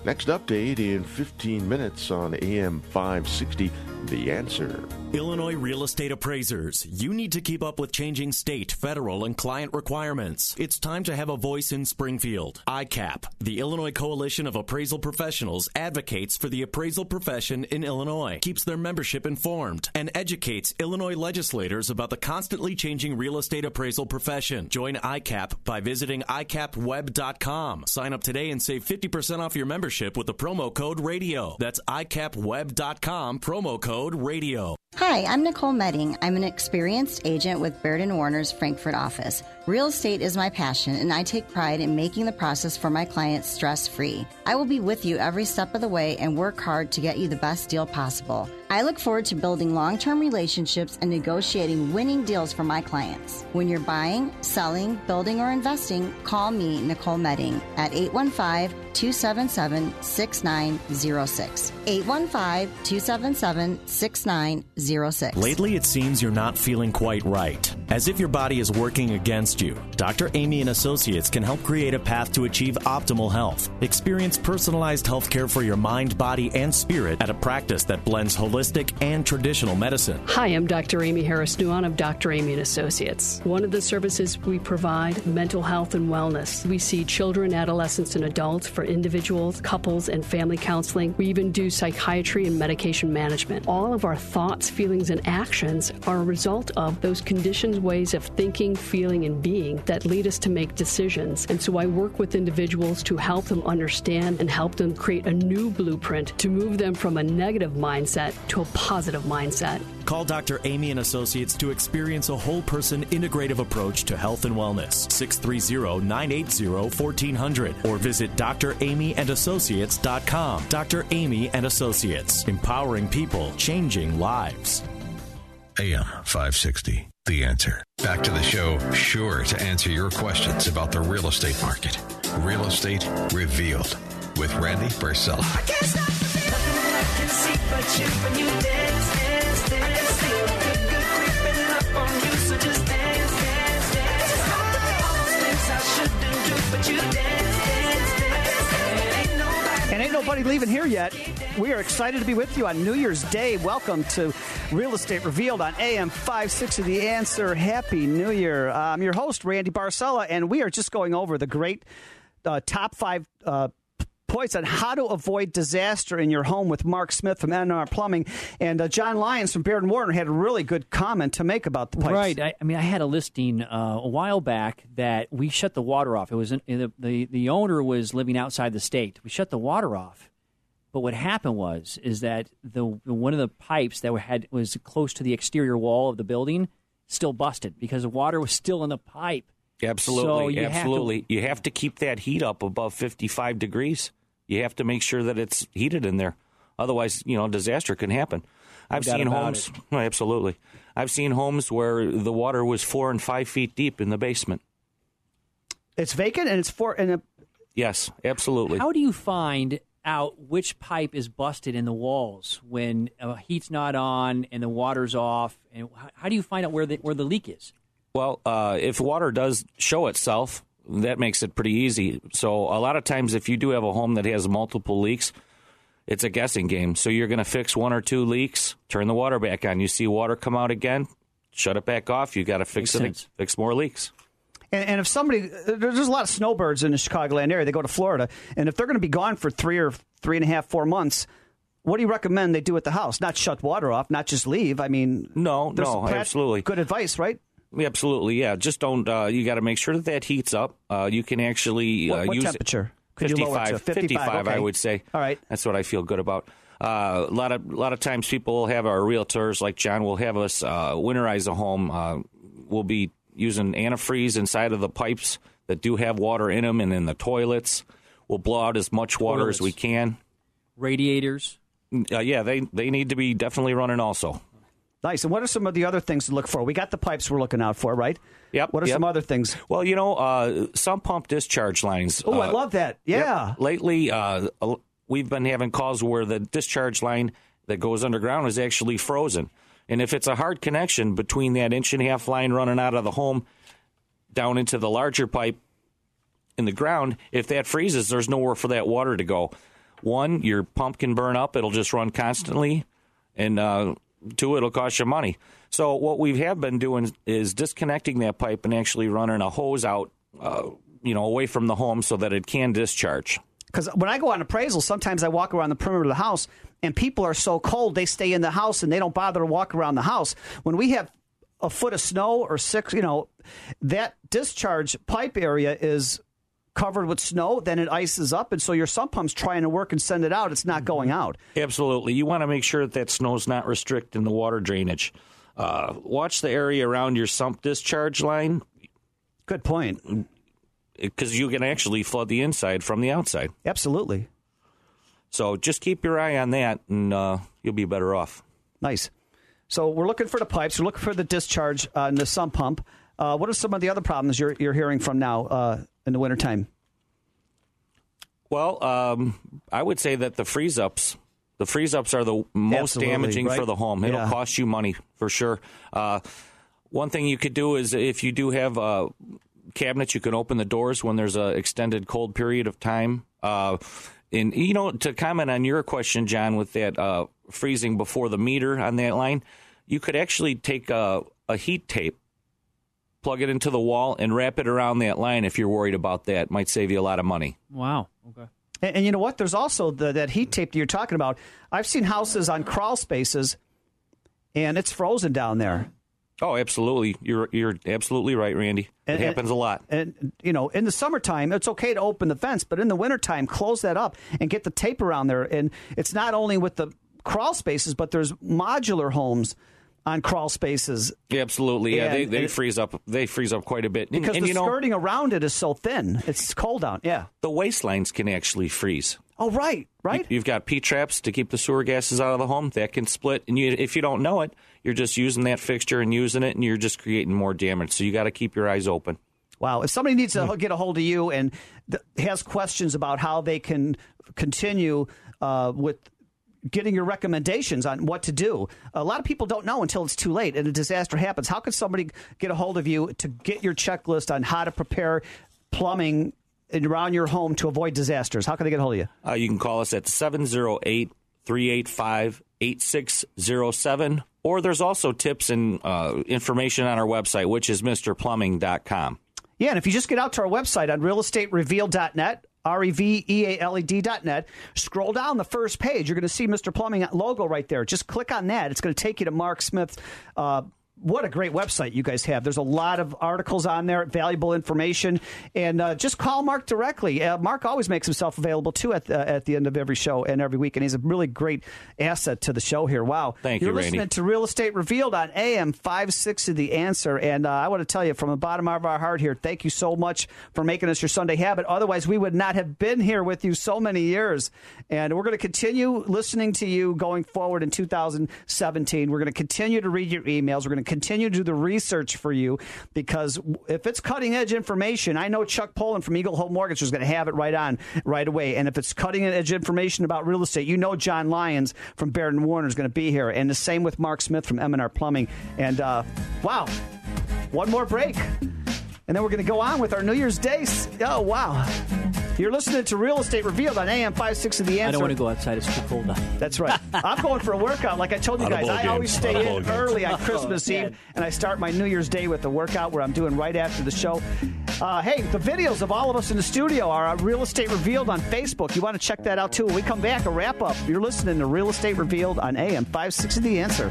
Next update in 15 minutes on AM 560. The answer. Illinois real estate appraisers, you need to keep up with changing state, federal, and client requirements. It's time to have a voice in Springfield. ICAP, the Illinois Coalition of Appraisal Professionals, advocates for the appraisal profession in Illinois, keeps their membership informed, and educates Illinois legislators about the constantly changing real estate appraisal profession. Join ICAP by visiting ICAPweb.com. Sign up today and save 50% off your membership with the promo code RADIO. That's ICAPweb.com, promo code RADIO. Hi, I'm Nicole Medding. I'm an experienced agent with Baird Warner's Frankfort office. Real estate is my passion, and I take pride in making the process for my clients stress free. I will be with you every step of the way and work hard to get you the best deal possible. I look forward to building long term relationships and negotiating winning deals for my clients. When you're buying, selling, building, or investing, call me, Nicole Medding, at 815 277 6906. 815 277 6906. Lately, it seems you're not feeling quite right. As if your body is working against you, Dr. Amy and Associates can help create a path to achieve optimal health. Experience personalized health care for your mind, body, and spirit at a practice that blends holistic and traditional medicine. Hi, I'm Dr. Amy Harris Nuan of Dr. Amy and Associates. One of the services we provide, mental health and wellness. We see children, adolescents, and adults for individuals, couples, and family counseling. We even do psychiatry and medication management. All of our thoughts, feelings, and actions are a result of those conditions, ways of thinking, feeling, and being that lead us to make decisions. And so I work with individuals to help them understand and help them create a new blueprint to move them from a negative mindset to a positive mindset. Call Dr. Amy and Associates to experience a whole person integrative approach to health and wellness. 630-980-1400 or visit dramyandassociates.com. Dr. Amy and Associates, empowering people, changing lives. AM 560. The answer. Back to the show, sure to answer your questions about the real estate market. Real Estate Revealed with Randy Barcella. And ain't nobody leaving here yet. We are excited to be with you on New Year's Day. Welcome to Real Estate Revealed on AM 560 The Answer. Happy New Year. I'm your host, Randy Barcella, and we are just going over the great uh, top five uh, points on how to avoid disaster in your home with Mark Smith from M&R Plumbing. And uh, John Lyons from Baird and Warner had a really good comment to make about the pipes. Right. I, I mean, I had a listing uh, a while back that we shut the water off. It was in, the, the the owner was living outside the state. We shut the water off, but what happened was is that the one of the pipes that had was close to the exterior wall of the building still busted because the water was still in the pipe. So Absolutely, have to- absolutely. you have to keep that heat up above 55 degrees. You have to make sure that it's heated in there. Otherwise, you know, disaster can happen. I've seen homes, Oh, absolutely. I've seen homes where the water was four and five feet deep in the basement. It's vacant and it's for and it, Yes, absolutely. How do you find out which pipe is busted in the walls when uh, heat's not on and the water's off? And how, how do you find out where the where the leak is? Well, uh, if water does show itself, that makes it pretty easy. So a lot of times, if you do have a home that has multiple leaks, it's a guessing game. So you're going to fix one or two leaks, turn the water back on. You see water come out again, shut it back off. You got to fix Makes it, sense. fix more leaks. And, and if somebody, there's a lot of snowbirds in the Chicagoland area. They go to Florida, and if they're going to be gone for three or three and a half, four months, what do you recommend they do at the house? Not shut water off, not just leave. I mean, No, there's no, pat- absolutely. good advice, right? Absolutely, yeah. Just don't. Uh, you got to make sure that that heats up. Uh, you can actually uh, What- what use temperature? Could you lower it 55, to 55? I Okay. would say. All right. That's what I feel good about. Uh, a lot of a lot of times people will have our realtors like John will have us uh, winterize a home. Uh, we'll be using antifreeze inside of the pipes that do have water in them and in the toilets. We'll blow out as much water as we can. Radiators. Uh, yeah, they they need to be definitely running also. Nice. And what are some of the other things to look for? We got the pipes we're looking out for, right? Yep. What are yep. some other things? Well, you know, uh, some pump discharge lines. Oh, I uh, love that. Yep. Yeah. Lately, uh, we've been having calls where the discharge line that goes underground is actually frozen. And if it's a hard connection between that inch and a half line running out of the home down into the larger pipe in the ground, if that freezes, there's nowhere for that water to go. One, your pump can burn up, it'll just run constantly. And uh, two, it'll cost you money. So, what we have been doing is disconnecting that pipe and actually running a hose out, uh, you know, away from the home so that it can discharge. Because when I go on appraisal, sometimes I walk around the perimeter of the house, and people are so cold they stay in the house and they don't bother to walk around the house. When we have a foot of snow or six, you know, that discharge pipe area is covered with snow, then it ices up, and so your sump pump's trying to work and send it out. It's not going out. Absolutely. You want to make sure that that snow's not restricting the water drainage. Uh, watch the area around your sump discharge line. Good point. Because you can actually flood the inside from the outside. Absolutely. So just keep your eye on that, and uh, you'll be better off. Nice. So we're looking for the pipes. We're looking for the discharge uh, and the sump pump. Uh, what are some of the other problems you're, you're hearing from now uh, in the wintertime? Well, um, I would say that the freeze ups, the freeze ups are the most Absolutely, damaging right? for the home. It'll Yeah. cost you money for sure. Uh, One thing you could do is if you do have uh, cabinets, you can open the doors when there's a extended cold period of time. Uh, and you know, to comment on your question, John, with that uh, freezing before the meter on that line, you could actually take a, a heat tape, plug it into the wall, and wrap it around that line. If you're worried about that, might save you a lot of money. Wow. Okay. And, and you know what? There's also the, that heat tape that you're talking about. I've seen houses on crawl spaces, and it's frozen down there. Oh, absolutely. You're you're absolutely right, Randy. And- it happens a lot. And you know, in the summertime, it's okay to open the fence, but in the wintertime, close that up and get the tape around there. And it's not only with the crawl spaces, but there's modular homes on crawl spaces Yeah, absolutely. Yeah, they, And- they and- freeze up. They freeze up quite a bit. Because and the you know, skirting around it is so thin. It's cold out. Yeah. the waste lines can actually freeze. Oh, right, right. You, have got P traps to keep the sewer gases out of the home. That can split, and you, if you don't know it, you're just using that fixture and using it, and you're just creating more damage. So you got to keep your eyes open. Wow. If somebody needs Hmm. to get a hold of you and th- has questions about how they can continue uh, with getting your recommendations on what to do, a lot of people don't know until it's too late and a disaster happens. How can somebody get a hold of you to get your checklist on how to prepare plumbing around your home to avoid disasters? How can they get a hold of you? Uh, you can call us at 708 385 8607. Or there's also tips and uh, information on our website, which is MrPlumbing.com. Yeah, and if you just get out to our website on realestaterevealed.net, R E V E A L E D.net, scroll down the first page. You're going to see Mr. Plumbing logo right there. Just click on that. It's going to take you to Mark Smith's. Uh, what a great website you guys have. There's a lot of articles on there, valuable information. And uh, just call Mark directly. Uh, Mark always makes himself available, too, at the, at the end of every show and every week. And he's a really great asset to the show here. Wow. Thank You're you, listening to Real Estate Revealed on AM 560 The Answer. And uh, I want to tell you from the bottom of our heart here, thank you so much for making us your Sunday habit. Otherwise, we would not have been here with you so many years. And we're going to continue listening to you going forward in 2017. We're going to continue to read your emails. We're going to continue to do the research for you because if it's cutting edge information, I know Chuck Pullen from Eagle Home Mortgage is going to have it right on right away. And if it's cutting edge information about real estate, you know John Lyons from Baird and Warner is going to be here. And the same with Mark Smith from M&R Plumbing. And uh, wow, one more break. And then we're going to go on with our New Year's Day. Oh, wow. You're listening to Real Estate Revealed on AM 56 of The Answer. I don't want to go outside. It's too cold out. That's right. I'm going for a workout. Like I told you guys, I games. always stay of ball in games. early on Christmas Oh, Eve, man. and I start my New Year's Day with a workout where I'm doing right after the show. Uh, hey, the videos of all of us in the studio are on Real Estate Revealed on Facebook. You want to check that out too. When we come back, a wrap up. You're listening to Real Estate Revealed on AM 560 The Answer.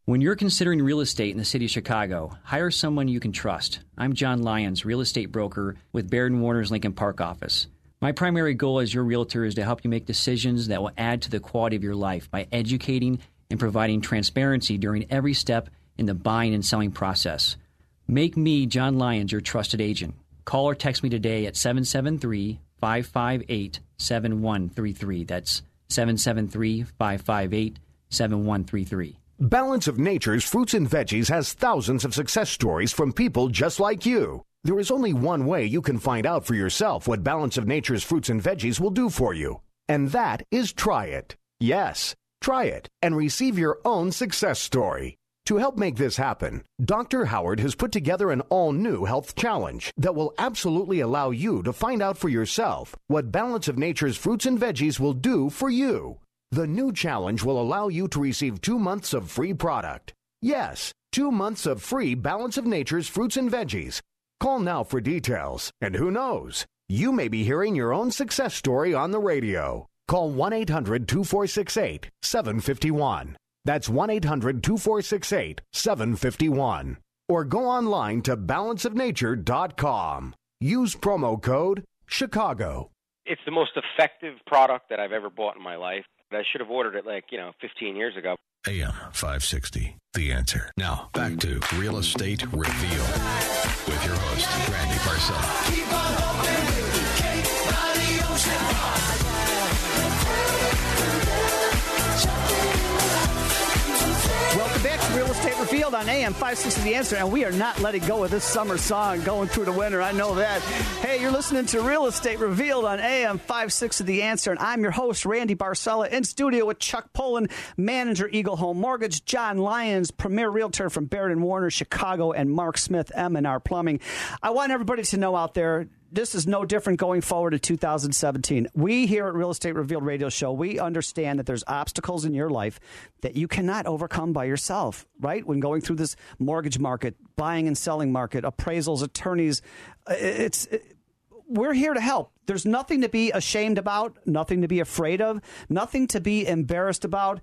When you're considering real estate in the city of Chicago, hire someone you can trust. I'm John Lyons, real estate broker with Baird Warner's Lincoln Park office. My primary goal as your realtor is to help you make decisions that will add to the quality of your life by educating and providing transparency during every step in the buying and selling process. Make me, John Lyons, your trusted agent. Call or text me today at 773 558 7133. That's 773 558 7133. Balance of Nature's fruits and veggies has thousands of success stories from people just like you. There is only one way you can find out for yourself what Balance of Nature's fruits and veggies will do for you, and that is try it. Yes, try it and receive your own success story. To help make this happen, Dr. Howard has put together an all new health challenge that will absolutely allow you to find out for yourself what Balance of Nature's fruits and veggies will do for you. The new challenge will allow you to receive two months of free product. Yes, two months of free Balance of Nature's fruits and veggies. Call now for details, and who knows? You may be hearing your own success story on the radio. Call 1 800 2468 751. That's 1 800 2468 751. Or go online to balanceofnature.com. Use promo code CHICAGO. It's the most effective product that I've ever bought in my life. I should have ordered it like, you know, 15 years ago. AM 560. The answer. Now, back to Real Estate Reveal with your host, Randy Barcella. Welcome back to Real Revealed on AM 560 The Answer, and we are not letting go of this summer song going through the winter. I know that. Hey, you're listening to Real Estate Revealed on AM 560 The Answer, and I'm your host, Randy Barcella, in studio with Chuck Pullen, manager, Eagle Home Mortgage, John Lyons, premier realtor from Baird and Warner, Chicago, and Mark Smith, M&R Plumbing. I want everybody to know out there, this is no different going forward to 2017. We here at Real Estate Revealed Radio Show, we understand that there's obstacles in your life that you cannot overcome by yourself, right? When going through this mortgage market, buying and selling market, appraisals, attorneys, uh, it's it, we're here to help. There's nothing to be ashamed about, nothing to be afraid of, nothing to be embarrassed about.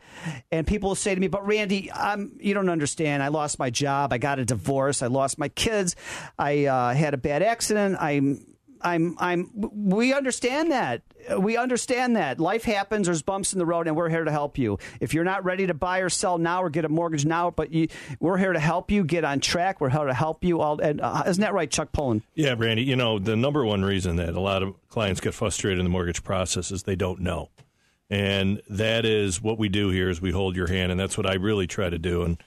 And people will say to me, "But Randy, I'm you don't understand. I lost my job. I got a divorce. I lost my kids. I uh, had a bad accident. I'm I'm I'm we understand that. We understand that. Life happens, there's bumps in the road and we're here to help you. If you're not ready to buy or sell now or get a mortgage now, but you, we're here to help you get on track. We're here to help you all and uh, isn't that right, Chuck Pullen? Yeah, Randy, you know, the number one reason that a lot of clients get frustrated in the mortgage process is they don't know. And that is what we do here is we hold your hand and that's what I really try to do and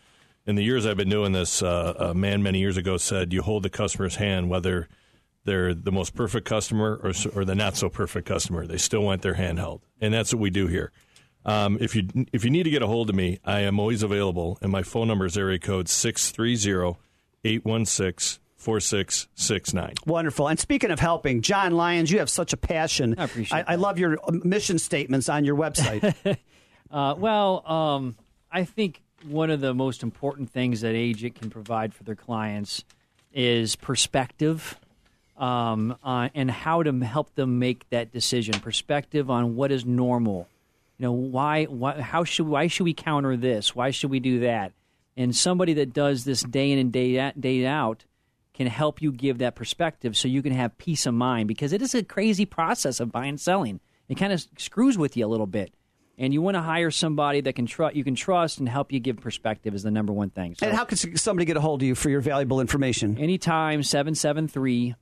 in the years I've been doing this, uh, a man many years ago said, "You hold the customer's hand, whether they're the most perfect customer or, or the not so perfect customer. They still want their handheld, and that's what we do here. Um, if you if you need to get a hold of me, I am always available, and my phone number is area code 630-816-4669. Wonderful. And speaking of helping, John Lyons, you have such a passion. I appreciate I, I love your uh, mission statements on your website. Uh, well, um, I think one of the most important things that agent can provide for their clients is perspective um, uh, and how to help them make that decision. Perspective on what is normal. You know, why, why, how should, why should we counter this? Why should we do that? And somebody that does this day in and day out, day out can help you give that perspective so you can have peace of mind because it is a crazy process of buying and selling. It kind of screws with you a little bit. And you want to hire somebody that can tr- you can trust and help you give perspective is the number one thing. So and how can somebody get a hold of you for your valuable information? anytime 773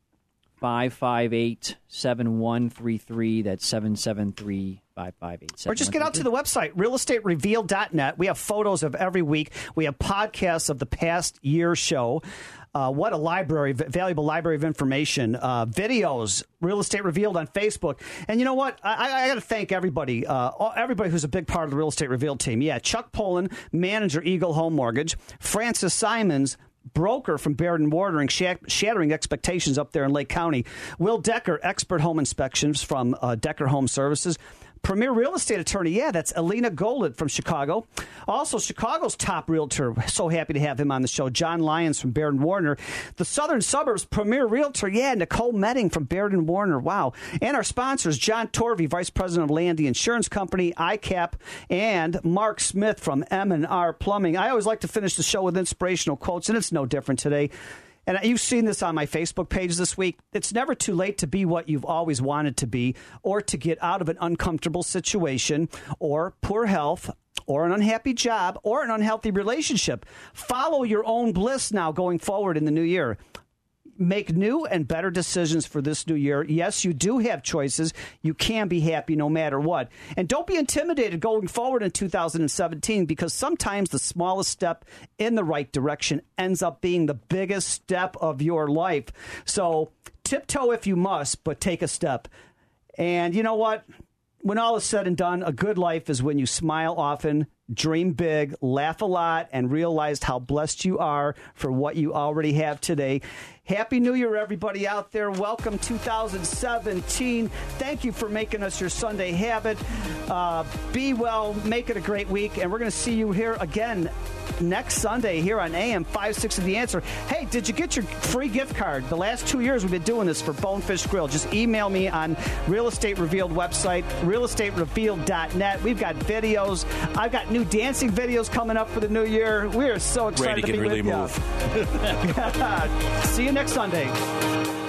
558 7133. That's 773 558 Or just get out to the website, realestatereveal.net. We have photos of every week. We have podcasts of the past year show. Uh, what a library, valuable library of information. Uh, videos, Real Estate Revealed on Facebook. And you know what? I, I got to thank everybody, uh, everybody who's a big part of the Real Estate Revealed team. Yeah, Chuck Pullen, manager, Eagle Home Mortgage. Francis Simons, broker from Baird and Warner, shattering expectations up there in Lake County. Will Decker, expert home inspections from uh, Decker Home Services. Premier real estate attorney, yeah, that's Alina Golod from Chicago. Also, Chicago's top realtor, so happy to have him on the show, John Lyons from Baird and Warner. The Southern Suburbs premier realtor, yeah, Nicole Metting from Baird and Warner, wow. And our sponsors, John Torvey, Vice President of Landy Insurance Company, ICAP, and Mark Smith from M&R Plumbing. I always like to finish the show with inspirational quotes, and it's no different today. And you've seen this on my Facebook page this week. It's never too late to be what you've always wanted to be, or to get out of an uncomfortable situation, or poor health, or an unhappy job, or an unhealthy relationship. Follow your own bliss now going forward in the new year make new and better decisions for this new year. Yes, you do have choices. You can be happy no matter what. And don't be intimidated going forward in 2017 because sometimes the smallest step in the right direction ends up being the biggest step of your life. So tiptoe if you must, but take a step. And you know what? When all is said and done, a good life is when you smile often, dream big, laugh a lot, and realize how blessed you are for what you already have today. Happy New Year, everybody out there. Welcome 2017. Thank you for making us your Sunday habit. Uh, be well, make it a great week, and we're going to see you here again next Sunday here on AM 56 of The Answer. Hey, did you get your free gift card? The last two years we've been doing this for Bonefish Grill. Just email me on Real Estate Revealed website, realestaterevealed.net. We've got videos. I've got new dancing videos coming up for the new year. We are so excited Randy to can be really with move. you. See you next Sunday.